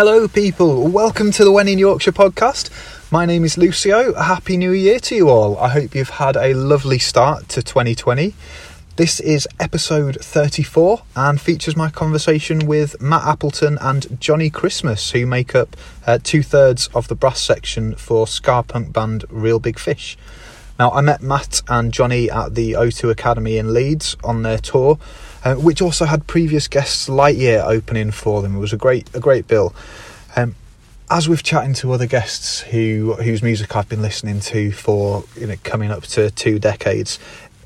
Hello, people. Welcome to the When in Yorkshire podcast. My name is Lucio. Happy New Year to you all. I hope you've had a lovely start to 2020. This is episode 34 and features my conversation with Matt Appleton and Johnny Christmas, who make up uh, two thirds of the brass section for ska punk band Real Big Fish. Now, I met Matt and Johnny at the O2 Academy in Leeds on their tour, uh, which also had previous guests Lightyear opening for them. It was a great, a great bill. Um, as we've chatting to other guests who whose music I've been listening to for you know coming up to two decades,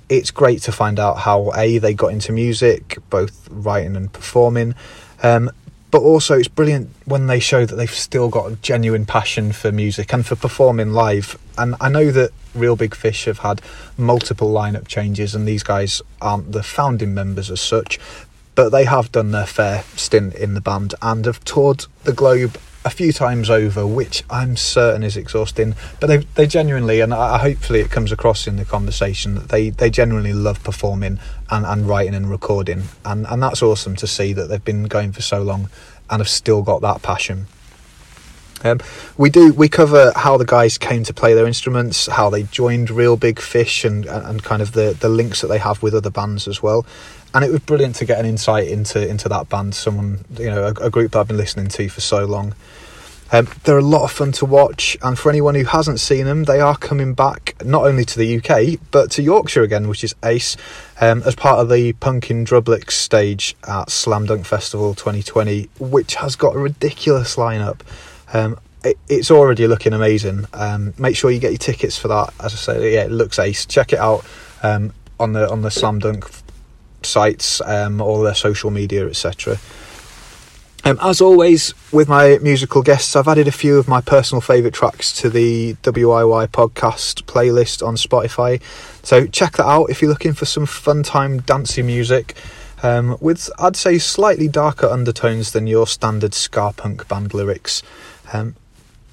it's great to find out how a they got into music, both writing and performing. Um, but also, it's brilliant when they show that they've still got a genuine passion for music and for performing live. And I know that Real Big Fish have had multiple lineup changes, and these guys aren't the founding members as such, but they have done their fair stint in the band and have toured the globe a few times over, which I'm certain is exhausting. But they they genuinely, and I, hopefully it comes across in the conversation that they they genuinely love performing and, and writing and recording, and and that's awesome to see that they've been going for so long and have still got that passion. Um, we do we cover how the guys came to play their instruments, how they joined Real Big Fish, and and kind of the the links that they have with other bands as well. And it was brilliant to get an insight into into that band, someone you know a, a group that I've been listening to for so long. Um, they're a lot of fun to watch, and for anyone who hasn't seen them, they are coming back not only to the UK but to Yorkshire again, which is ace, um, as part of the Punk in Drublic stage at Slam Dunk Festival 2020, which has got a ridiculous lineup. Um, it, it's already looking amazing. Um, make sure you get your tickets for that. As I say, yeah, it looks ace. Check it out um, on the on the Slam Dunk sites, um, all their social media, etc. Um, as always, with my musical guests, I've added a few of my personal favourite tracks to the WIY podcast playlist on Spotify. So check that out if you're looking for some fun time dancey music um, with, I'd say, slightly darker undertones than your standard ska punk band lyrics. Um,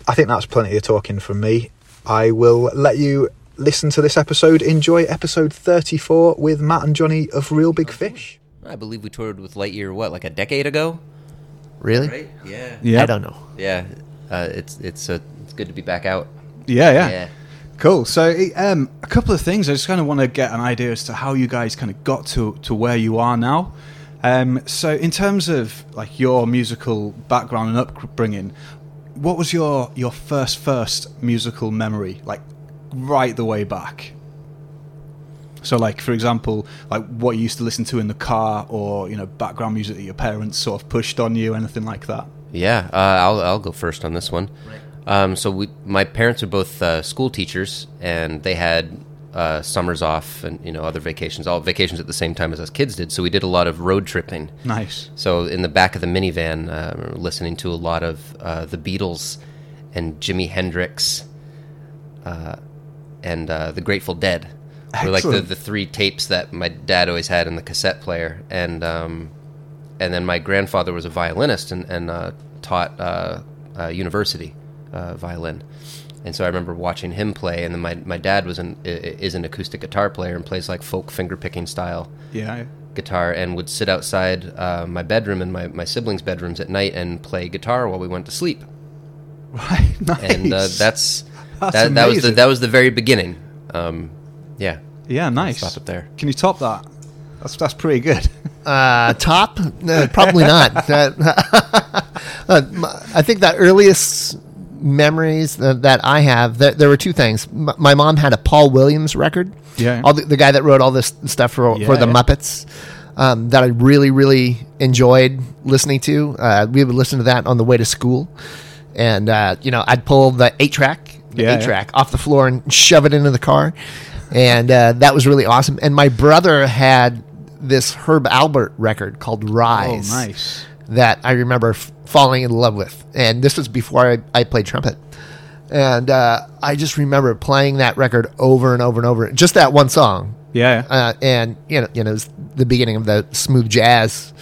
I think that's plenty of talking from me. I will let you listen to this episode. Enjoy episode 34 with Matt and Johnny of Real Big Fish. I believe we toured with Lightyear, what, like a decade ago? Really? Right? Yeah. Yeah. I don't know. Yeah. Uh, it's it's uh, it's good to be back out. Yeah, yeah. Yeah. Cool. So, um, a couple of things. I just kind of want to get an idea as to how you guys kind of got to to where you are now. Um, so, in terms of like your musical background and upbringing, what was your your first first musical memory, like right the way back? So, like for example, like what you used to listen to in the car, or you know, background music that your parents sort of pushed on you, anything like that. Yeah, uh, I'll I'll go first on this one. Right. Um, so we, my parents are both uh, school teachers, and they had uh, summers off and you know other vacations, all vacations at the same time as us kids did. So we did a lot of road tripping. Nice. So in the back of the minivan, uh, listening to a lot of uh, the Beatles and Jimi Hendrix uh, and uh, the Grateful Dead. Were like the, the three tapes that my dad always had in the cassette player, and um, and then my grandfather was a violinist and, and uh, taught uh, uh, university uh, violin, and so I remember watching him play. And then my, my dad was an is an acoustic guitar player and plays like folk finger picking style. Yeah. Guitar and would sit outside uh, my bedroom and my, my siblings' bedrooms at night and play guitar while we went to sleep. Right, nice. And uh, that's, that's that, that was the that was the very beginning. Um, yeah. Yeah, nice. Stop it there. Can you top that? That's that's pretty good. Uh, top? Uh, probably not. uh, I think that earliest memories that, that I have, that there were two things. M- my mom had a Paul Williams record. Yeah. All the, the guy that wrote all this stuff for yeah, for the yeah. Muppets. Um, that I really really enjoyed listening to. Uh, we would listen to that on the way to school, and uh, you know I'd pull the eight track, the yeah, eight track off the floor and shove it into the car and uh, that was really awesome. And my brother had this Herb Alpert record called Rise. Oh, nice. That I remember f- falling in love with, and this was before I, I played trumpet. And uh, I just remember playing that record over and over and over, just that one song. Yeah. Uh, and you know, you know, it was the beginning of the smooth jazz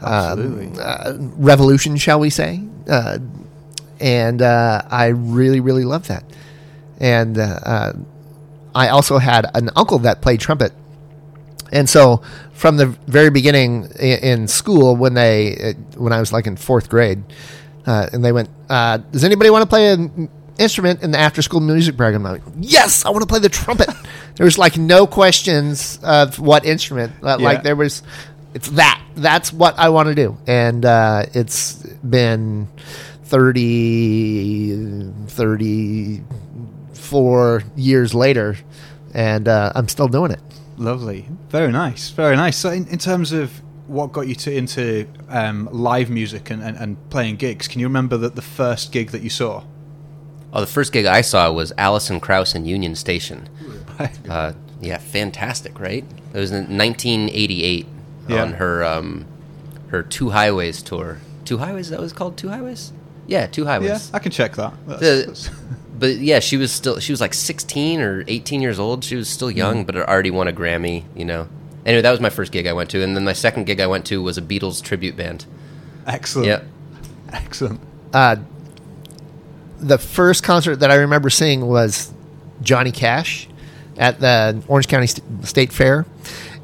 um, uh, revolution, shall we say? Uh, and uh, I really, really loved that. And I also had an uncle that played trumpet. And so from the very beginning in school, when they, when I was like in fourth grade, uh, and they went, uh, "Does anybody want to play an instrument in the after school music program?" I'm like, "Yes, I want to play the trumpet." there was like no questions of what instrument. Uh, yeah. Like there was, it's that. That's what I want to do, and uh, it's been 30, 34 years later, and uh, I'm still doing it. Lovely, very nice, very nice. So, in, in terms of what got you to into um, live music and, and, and, playing gigs? Can you remember that the first gig that you saw? Oh, the first gig I saw was Alison Krauss in Union Station. Uh, yeah, fantastic, right? It was in 1988 yeah. on her um, her Two Highways tour. Two Highways? That was called Two Highways. Yeah, Two Highways. Yeah, I can check that. That's, the, that's... but yeah, she was still she was like 16 or 18 years old. She was still young, mm. but already won a Grammy. You know. Anyway, that was my first gig I went to, and then my second gig I went to was a Beatles tribute band. Excellent. Yeah. Excellent. Uh, the first concert that I remember seeing was Johnny Cash at the Orange County St- State Fair.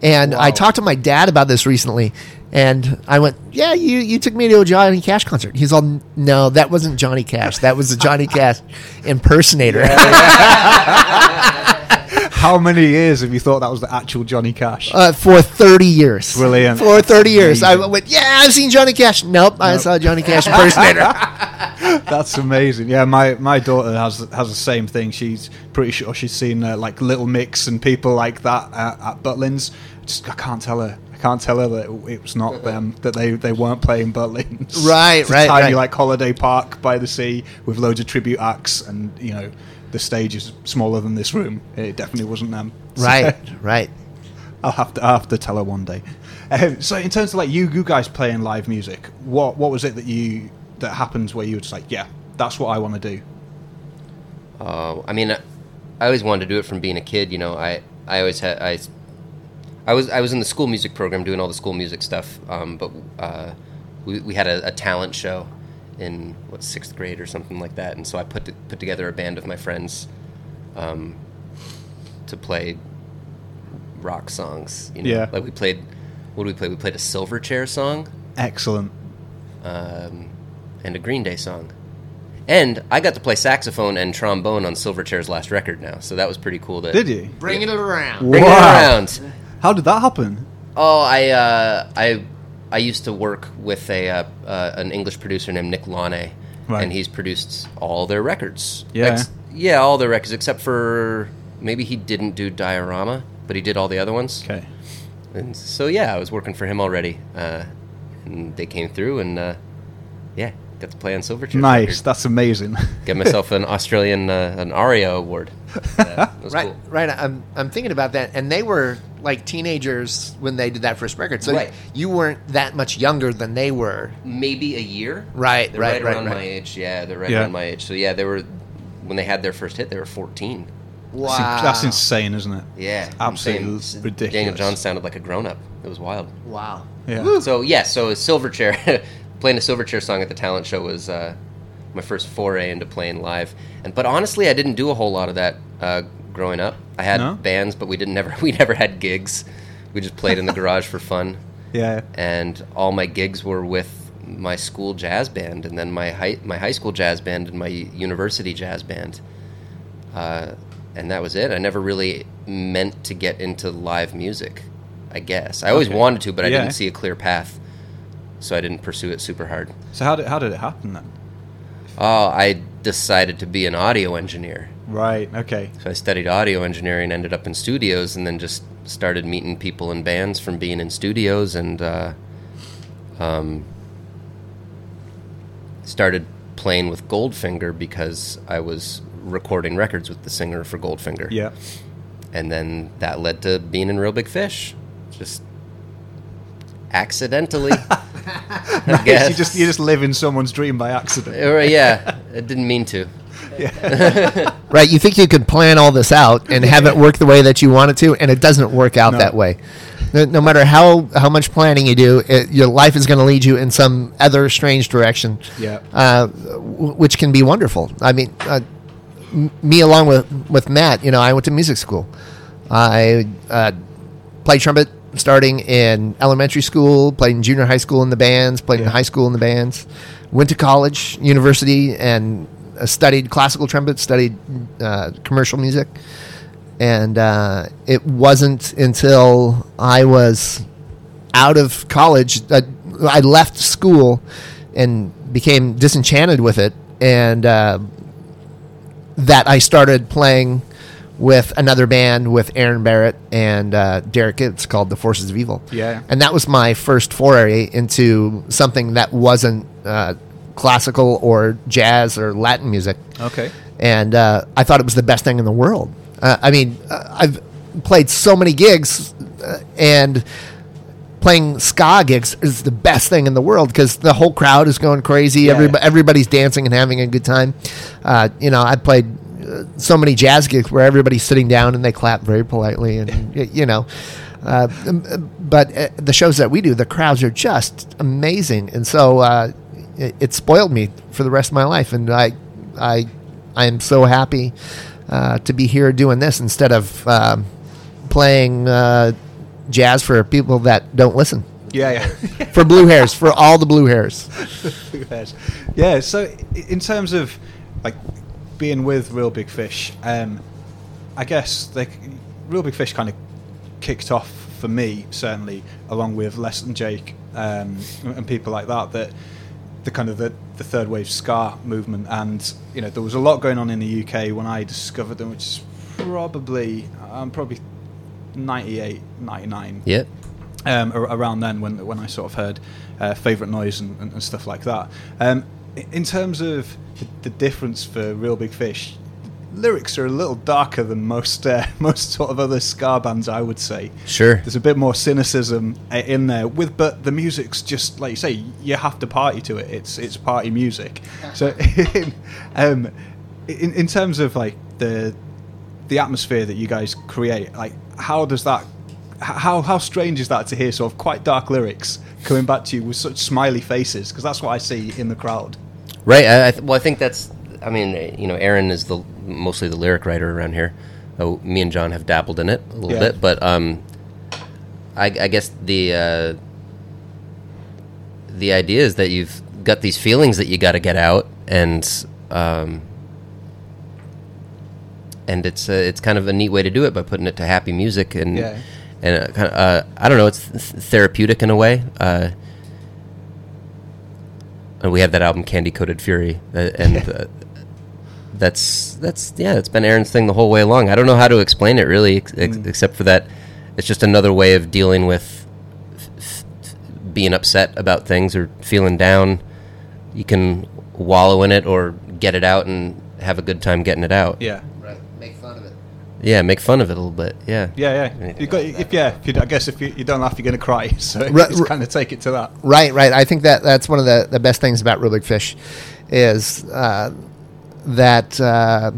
And wow. I talked to my dad about this recently, and I went, "Yeah, you you took me to a Johnny Cash concert." He's all, "No, that wasn't Johnny Cash. That was a Johnny Cash impersonator." How many years have you thought that was the actual Johnny Cash? Uh, for 30 years. Brilliant. For 30 years. I went, yeah, I've seen Johnny Cash. Nope, nope. I saw Johnny Cash impersonator. That's amazing. Yeah, my, my daughter has has the same thing. She's pretty sure she's seen uh, like Little Mix and people like that at, at Butlins. Just, I can't tell her. I can't tell her that it was not them that they, they weren't playing Butlins. Right, it's right, tiny right. like holiday park by the sea with loads of tribute acts and you know the stage is smaller than this room. It definitely wasn't them. Right, right. I'll have to I'll have to tell her one day. Um, so in terms of like you you guys playing live music, what what was it that you that happens where you were just like, yeah, that's what I want to do? Uh, I mean, I always wanted to do it from being a kid. You know, I I always had I. I was I was in the school music program doing all the school music stuff, um, but uh, we, we had a, a talent show in what sixth grade or something like that, and so I put to, put together a band of my friends um, to play rock songs. You know? Yeah, like we played. What did we play? We played a Silverchair song. Excellent. Um, and a Green Day song. And I got to play saxophone and trombone on Silverchair's last record now, so that was pretty cool. To, did you bringing yeah. it around? Bringing wow. it around. How did that happen? Oh, I uh, I I used to work with a uh, uh, an English producer named Nick Launay, right. and he's produced all their records. Yeah, Ex- yeah, all their records except for maybe he didn't do Diorama, but he did all the other ones. Okay. And so yeah, I was working for him already, uh, and they came through, and uh, yeah, got to play on Silverchair. Nice, record. that's amazing. Get myself an Australian uh, an ARIA award. right, cool. right. I'm I'm thinking about that, and they were like teenagers when they did that first record. So right. you weren't that much younger than they were. Maybe a year. Right, they're right, right, around right. my age. Yeah, they're right yeah. around my age. So yeah, they were when they had their first hit. They were 14. Wow, that's, that's insane, isn't it? Yeah, absolutely insane. ridiculous. Daniel Johns sounded like a grown up. It was wild. Wow. Yeah. So yeah, so Silverchair, playing a Silverchair song at the talent show was uh, my first foray into playing live. And but honestly, I didn't do a whole lot of that uh, growing up. I had no? bands, but we didn't never we never had gigs. We just played in the garage for fun. Yeah. And all my gigs were with my school jazz band, and then my high my high school jazz band, and my university jazz band. Uh, and that was it. I never really meant to get into live music. I guess I always okay. wanted to, but I yeah. didn't see a clear path, so I didn't pursue it super hard. So how did how did it happen then? Oh, I decided to be an audio engineer. Right. Okay. So I studied audio engineering, ended up in studios, and then just started meeting people in bands from being in studios, and uh, um, started playing with Goldfinger because I was recording records with the singer for Goldfinger. Yeah. And then that led to being in Real Big Fish, just accidentally. nice. You just you just live in someone's dream by accident. Uh, yeah, I didn't mean to. Yeah. right. You think you could plan all this out and have it work the way that you want it to, and it doesn't work out no. that way. No, no, matter how, how much planning you do, it, your life is going to lead you in some other strange direction. Yeah. Uh, w- which can be wonderful. I mean, uh, m- me along with with Matt, you know, I went to music school. I uh, played trumpet starting in elementary school, played in junior high school in the bands, played yeah. in high school in the bands, went to college, university, and uh, studied classical trumpet, studied uh, commercial music. And uh, it wasn't until I was out of college I left school and became disenchanted with it, and uh, that I started playing with another band with Aaron Barrett and uh, Derek It's called the Forces of Evil. Yeah, and that was my first foray into something that wasn't uh, classical or jazz or Latin music. Okay, and uh, I thought it was the best thing in the world. Uh, I mean, uh, I've played so many gigs uh, and playing ska gigs is the best thing in the world because the whole crowd is going crazy. Yeah, Everybody, everybody's dancing and having a good time. Uh, you know, I played so many jazz gigs where everybody's sitting down and they clap very politely, and you know. Uh, but uh, the shows that we do, the crowds are just amazing, and so uh, it, it, spoiled me for the rest of my life. And I, I, I am so happy uh, to be here doing this instead of um, playing jazz for people that don't listen. Yeah, yeah. for blue hairs, for all the blue hairs. blue hairs. Yeah. So, in terms of like being with Real Big Fish, um, I guess like Real Big Fish kind of kicked off for me certainly, along with Less Than Jake um, and people like that. That the kind of the, the third wave ska movement, and you know there was a lot going on in the UK when I discovered them, which is probably I'm probably 98, 99. Yep. Um, around then, when when I sort of heard uh, favorite noise and, and, and, stuff like that. Um, in terms of the, the, difference for Real Big Fish, lyrics are a little darker than most uh, most sort of other ska bands, I would say. Sure. There's a bit more cynicism uh, in there, with but the music's just like you say, you have to party to it. It's it's party music. so, in, um, in in terms of like the the atmosphere that you guys create, like how does that how how strange is that to hear sort of quite dark lyrics coming back to you with such smiley faces because that's what I see in the crowd. Right. I, I th- well, I think that's. I mean, you know, Aaron is the mostly the lyric writer around here. Oh, me and John have dabbled in it a little yeah. bit, but um, I, I guess the uh, the idea is that you've got these feelings that you got to get out, and um, and it's uh, it's kind of a neat way to do it by putting it to happy music and yeah. and uh, kind of uh, I don't know it's th- therapeutic in a way. Uh, and we have that album Candy Coated Fury, uh, and uh, that's that's yeah, it's been Aaron's thing the whole way along. I don't know how to explain it really, ex- mm. except for that it's just another way of dealing with f- f- being upset about things or feeling down. You can wallow in it or get it out and have a good time getting it out. Yeah. Yeah, make fun of it a little bit. Yeah. Yeah, yeah. You got if yeah. If you, I guess if you, you don't laugh, you're going to cry. So right, just kind of take it to that. Right, right. I think that that's one of the, the best things about Real Big Fish, is uh, that uh,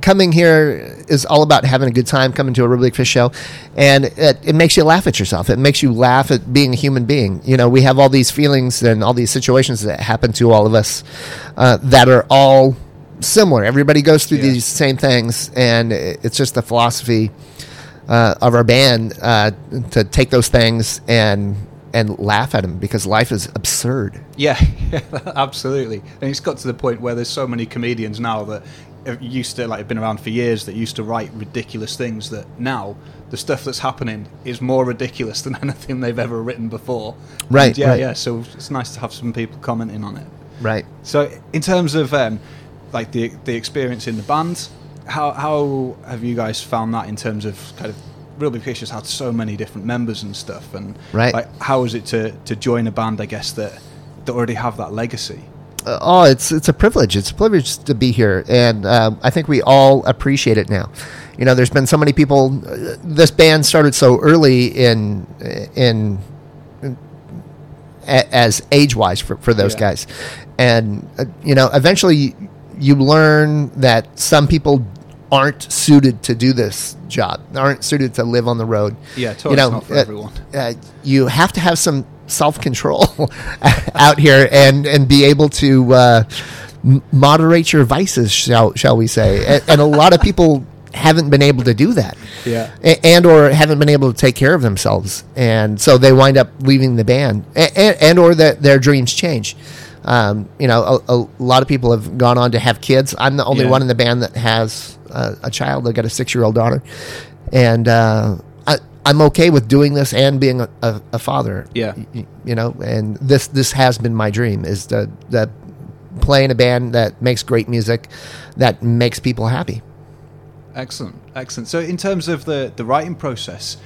coming here is all about having a good time. Coming to a Real Big Fish show, and it, it makes you laugh at yourself. It makes you laugh at being a human being. You know, we have all these feelings and all these situations that happen to all of us uh, that are all similar. Everybody goes through yeah. these same things, and it's just the philosophy uh, of our band uh, to take those things and and laugh at them because life is absurd. Yeah, absolutely. And it's got to the point where there's so many comedians now that used to like have been around for years that used to write ridiculous things that now the stuff that's happening is more ridiculous than anything they've ever written before. Right. And yeah, right. yeah. So it's nice to have some people commenting on it. Right. So in terms of um, like the the experience in the band. How how have you guys found that in terms of kind of Real Big Fish has had so many different members and stuff, and right. like how is it to to join a band? I guess that that already have that legacy. Uh, oh, it's it's a privilege. It's a privilege to be here, and um, I think we all appreciate it now. You know, there's been so many people. Uh, this band started so early in in, in as age wise for, for those yeah. guys, and uh, you know, eventually you learn that some people aren't suited to do this job, aren't suited to live on the road. Yeah, totally. You know, not for uh, everyone. Uh, you have to have some self control out here and and be able to uh, moderate your vices, shall shall we say? And, and, a lot of people haven't been able to do that. Yeah. And or haven't been able to take care of themselves, and so they wind up leaving the band, and, and or that their dreams change. Um, you know, a, a, lot of people have gone on to have kids. I'm the only Yeah. one in the band that has a, a child. I've got a six year old daughter, and uh, I, I'm okay with doing this and being a, a, father. Yeah. Y- you know, and this this has been my dream is to that play in a band that makes great music, that makes people happy. Excellent, excellent. So, in terms of the the writing process,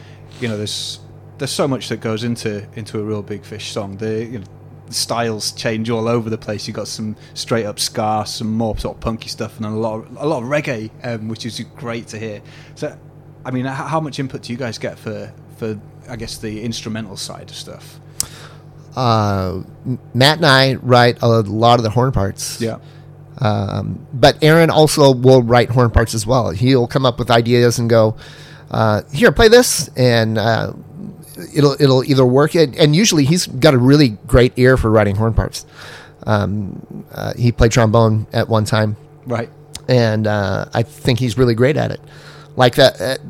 you know, there's there's so much that goes into into a real big fish song. The, you know, styles change all over the place. You've got some straight up ska, some more sort of punky stuff, and a lot of, a lot of reggae, um, which is great to hear. So, I mean, how much input do you guys get for for I guess the instrumental side of stuff? Uh, Matt and I write a lot of the horn parts. Yeah, Um, but Aaron also will write horn parts as well. He'll come up with ideas and go, uh, "Here, play this," and uh, it'll it'll either work. And, and usually, he's got a really great ear for writing horn parts. Um, uh, he played trombone at one time, right. and uh, I think he's really great at it. Like the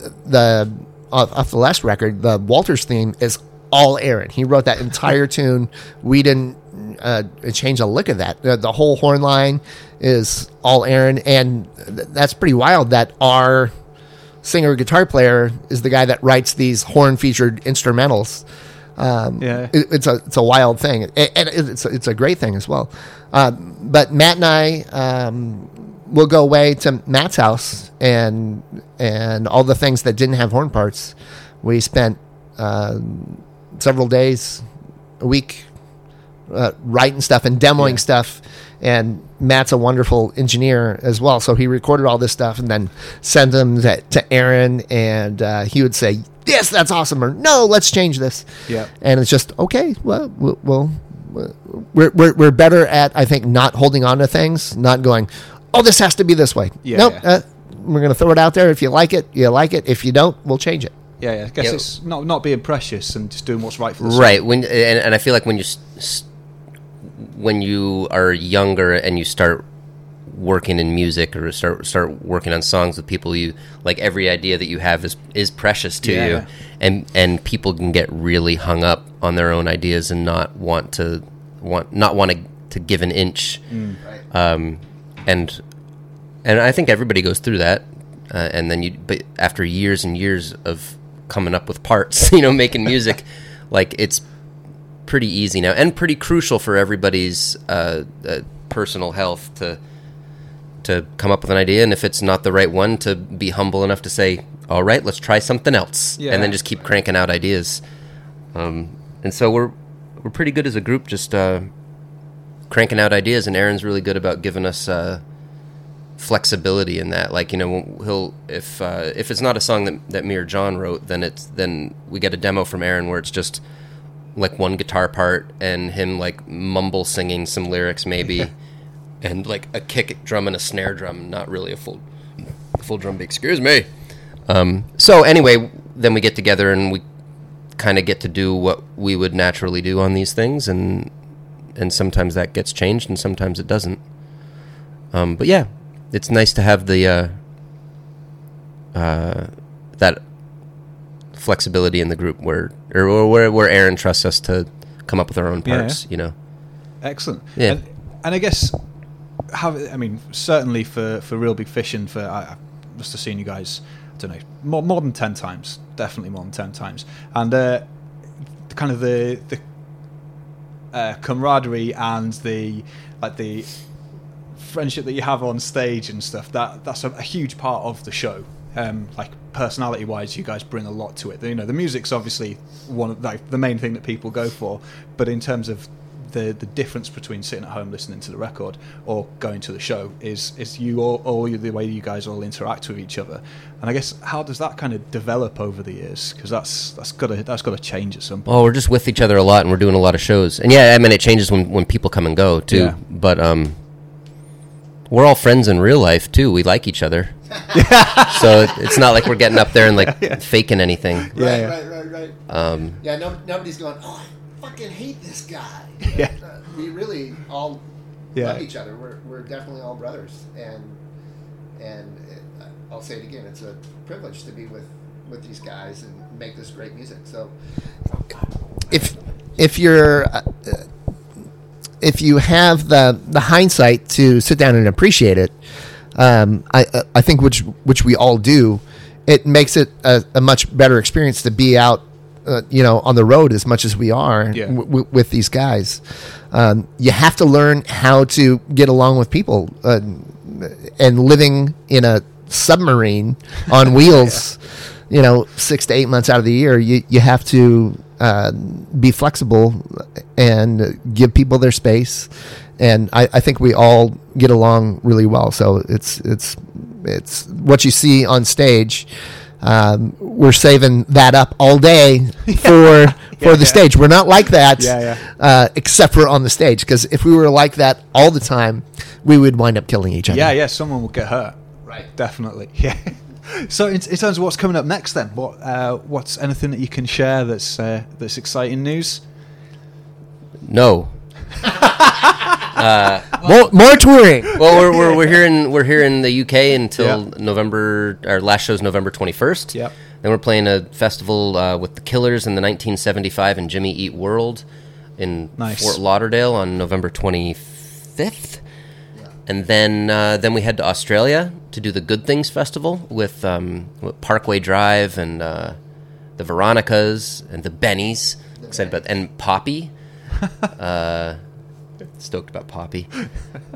uh, the off, off the last record, the Walters theme is all Aaron. He wrote that entire tune. We didn't uh, change a lick of that. The, the whole horn line is all Aaron, and th- that's pretty wild. That our singer guitar player is the guy that writes these horn featured instrumentals. Um, Yeah. it- it's a it's a wild thing, and it's a, it's a great thing as well. Um, but Matt and I um, will go away to Matt's house, and and all the things that didn't have horn parts, we spent uh, several days, a week, uh, writing stuff and demoing Yeah. stuff. And Matt's a wonderful engineer as well, so he recorded all this stuff and then sent them to, to Aaron, and uh, he would say, "Yes, that's awesome," or "No, let's change this." Yeah. and it's just okay. Well, we'll, we'll we're, we're we're better at I think not holding on to things, not going, "Oh, this has to be this way." Yeah, nope, yeah. Uh, we're gonna throw it out there. If you like it, you like it. If you don't, we'll change it. Yeah, yeah. I guess Yeah. it's not not being precious and just doing what's right for the song. right when and, and i feel like when you s- s- when you are younger and you start working in music or start start working on songs with people you like every idea that you have is is precious to Yeah. you and and people can get really hung up on their own ideas and not want to want not want to, to give an inch um and and I think everybody goes through that, uh, and then you. But after years and years of coming up with parts, you know, making music, like it's pretty easy now, and pretty crucial for everybody's uh, uh, personal health to to come up with an idea, and if it's not the right one, to be humble enough to say, "All right, let's try something else," Yeah. and then just keep cranking out ideas. Um, and so we're we're pretty good as a group, just uh, cranking out ideas, and Aaron's really good about giving us. Uh, flexibility in that. Like you know, he'll if uh, if it's not a song that that me or John wrote, then it's then we get a demo from Aaron where it's just like one guitar part and him like mumble singing some lyrics maybe, and like a kick drum and a snare drum, not really a full full drum beat. Excuse me. Um, so anyway, then we get together and we kind of get to do what we would naturally do on these things, and and sometimes that gets changed and sometimes it doesn't. Um, but yeah, it's nice to have the uh, uh, that flexibility in the group where or, where where Aaron trusts us to come up with our own Yeah. parts. You know, Excellent. Yeah. And, and I guess have I mean certainly for for real big fish and for I, I must have seen you guys I don't know more more than ten times definitely more than ten times and uh, kind of the the uh, camaraderie and the like the friendship that you have on stage and stuff that that's a, a huge part of the show um, like personality wise you guys bring a lot to it you know the music's obviously one of like the main thing that people go for but in terms of the the difference between sitting at home listening to the record or going to the show is is you all, all the way you guys all interact with each other and I guess how does that kind of develop over the years because that's that's got to that's got to change at some point oh, we're just with each other a lot and we're doing a lot of shows. And yeah, I mean it changes when when people come and go too. Yeah. But um, we're all friends in real life too. We like each other. so it's not like we're getting up there and like faking anything. Yeah, yeah. right, right, right. Um, Yeah, no, nobody's going. Oh, I fucking hate this guy. Yeah. Uh, we really all Yeah. love each other. We're, we're definitely all brothers, and and uh, I'll say it again. It's a privilege to be with with these guys and make this great music. So, oh if if you're uh, if you have the the hindsight to sit down and appreciate it, um, I I think which which we all do, it makes it a, a much better experience to be out. Uh, you know, on the road as much as we are yeah. w- w- with these guys, um, you have to learn how to get along with people. Uh, and living in a submarine on wheels, yeah. You know, six to eight months out of the year, you, you have to uh, be flexible and give people their space. And I, I, think we all get along really well. So it's it's it's what you see on stage. Um, we're saving that up all day for for the yeah. stage. We're not like that, yeah, uh, except for on the stage. Because if we were like that all the time, we would wind up killing each other. Yeah, yeah. Someone would get hurt. Right. Definitely. Yeah. So, in, in, terms of what's coming up next, then, what uh, what's anything that you can share that's uh, that's exciting news? No. uh, more, more touring. Well, we're, we're, we're here in we're here in the UK until yep. November. Our last show is November twenty first. Yep. Then we're playing a festival uh, with the Killers in the 1975 and Jimmy Eat World in nice. Fort Lauderdale on November 25th. And then uh, then we head to Australia to do the Good Things Festival with, um, with Parkway Drive and uh, the Veronicas and the Bennies. Excited about and Poppy. uh, stoked about Poppy.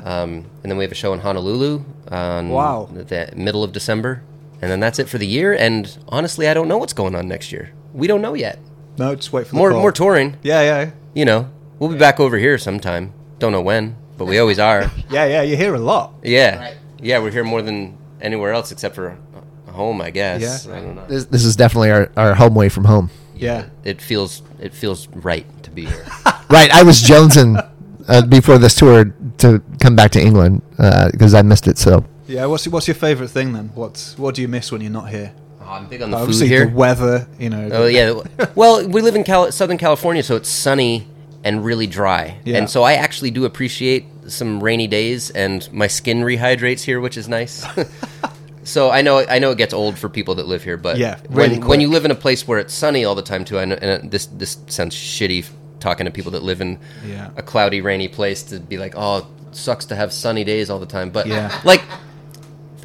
Um, and then we have a show in Honolulu on wow. the middle of December. And then that's it for the year. And honestly, I don't know what's going on next year. We don't know yet. No, just wait for more more touring. Yeah, yeah. You know, we'll be back over here sometime. Don't know when, but we always are. yeah, yeah. You hear a lot. Yeah, right. yeah. We're here more than anywhere else except for home, I guess. Yeah. I don't know. This, this is definitely our, our home away from home. Yeah. It feels it feels right to be here. right. I was jonesing uh, before this tour to come back to England because uh, I missed it. So. Yeah. What's what's your favorite thing then? What's what do you miss when you're not here? Oh, I'm big on the Obviously food here. The weather, you know. Oh yeah. well, we live in Cal- Southern California, so it's sunny and really dry. Yeah. And so I actually do appreciate some rainy days, and my skin rehydrates here, which is nice. so I know I know it gets old for people that live here, but yeah, really when when you live in a place where it's sunny all the time too, I know, and uh, this this sounds shitty talking to people that live in yeah. a cloudy, rainy place to be like, oh, sucks to have sunny days all the time, but yeah. like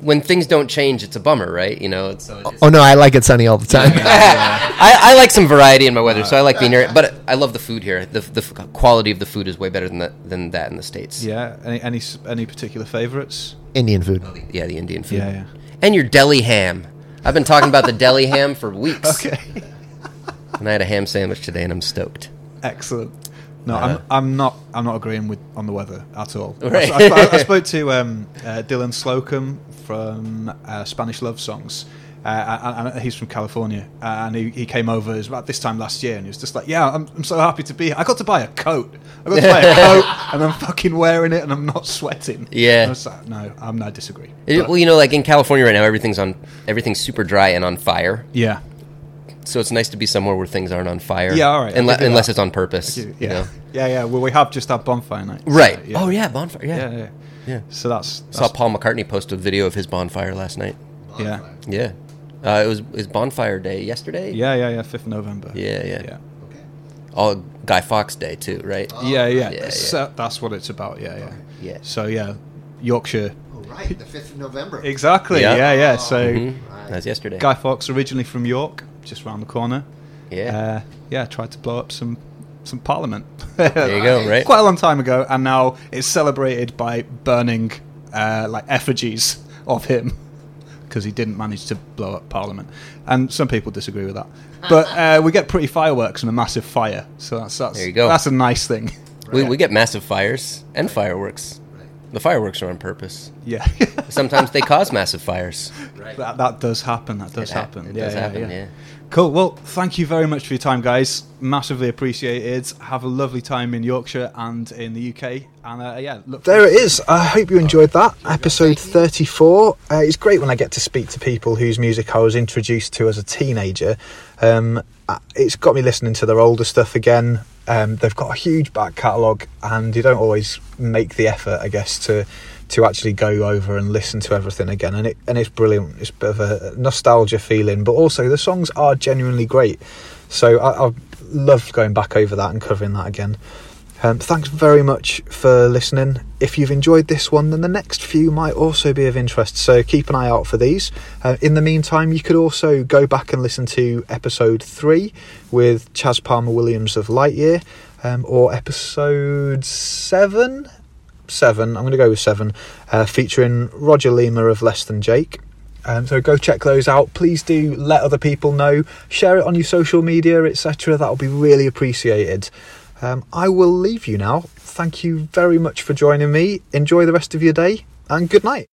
when things don't change, it's a bummer, right? You know. So oh, oh no, I like it sunny all the time. I, I, like some variety in my weather, so I like being here. But I love the food here. The, the quality of the food is way better than that than that in the states. Yeah. Any any, any particular favorites? Indian food. Oh, yeah, the Indian food. Yeah, yeah. And your deli ham. I've been talking about the deli ham for weeks. Okay. and I had a ham sandwich today, and I'm stoked. Excellent. No, uh, I'm, I'm not. I'm not agreeing with on the weather at all. Right. I, I, I spoke to um, uh, Dylan Slocum from uh, Spanish Love Songs. Uh, and, he's from California, and he, he came over about this time last year, and he was just like, "Yeah, I'm, I'm so happy to be here. I got to buy a coat. I got to buy a coat, and I'm fucking wearing it, and I'm not sweating." Yeah. Like, "No, I'm not disagree." It, well, you know, like in California right now, everything's on everything's super dry and on fire. Yeah. So it's nice to be somewhere where things aren't on fire. Yeah, all right. Unless, unless it's on purpose. Yeah. You know? Yeah, yeah. Well, we have just had bonfire night. Right. So, yeah. Oh yeah, bonfire. Yeah. yeah, yeah. Yeah. So that's, that's saw Paul McCartney post a video of his bonfire last night. Bonfire. Yeah. Yeah. Uh, it was his bonfire day yesterday. Yeah, yeah, yeah. Fifth of November. Yeah, yeah. Yeah. Okay. All Guy Fawkes Day too, right? Oh, yeah, yeah. yeah, so that's what it's about. Yeah, yeah. Yeah. So yeah, Yorkshire. Oh, right, the fifth of November. Exactly. Yeah, yeah. yeah. So mm-hmm. right. that's yesterday. Guy Fawkes originally from York, just round the corner. Yeah. Uh, yeah. Tried to blow up some some parliament. there you go. Right. Quite a long time ago, and now it's celebrated by burning uh, like effigies of him because he didn't manage to blow up Parliament. And some people disagree with that, but uh, we get pretty fireworks and a massive fire, so that's that's there you go. That's a nice thing. We, we get massive fires and fireworks. The fireworks are on purpose. Yeah. Sometimes they cause massive fires. Right. That, that does happen. That does it happen. It yeah, does yeah, happen. Yeah. yeah. Cool. Well, thank you very much for your time, guys. Massively appreciated. Have a lovely time in Yorkshire and in the UK. And uh, yeah, look. There it is. I hope you enjoyed that episode 34. Uh, it's great when I get to speak to people whose music I was introduced to as a teenager. Um, it's got me listening to their older stuff again. Um, they've got a huge back catalogue, and you don't always make the effort, I guess, to to actually go over and listen to everything again. And it and it's brilliant. It's a bit of a nostalgia feeling, but also the songs are genuinely great. So I, I love going back over that and covering that again. Um, thanks very much for listening. If you've enjoyed this one, then the next few might also be of interest, so keep an eye out for these. Uh, in the meantime, you could also go back and listen to episode 3 with Chaz Palmer Williams of Lightyear, um, or episode 7. 7, I'm going to go with 7, uh, featuring Roger Lima of Less Than Jake. Um, so go check those out. Please do let other people know, share it on your social media, etc. That'll be really appreciated. Um, I will leave you now. Thank you very much for joining me. Enjoy the rest of your day and good night.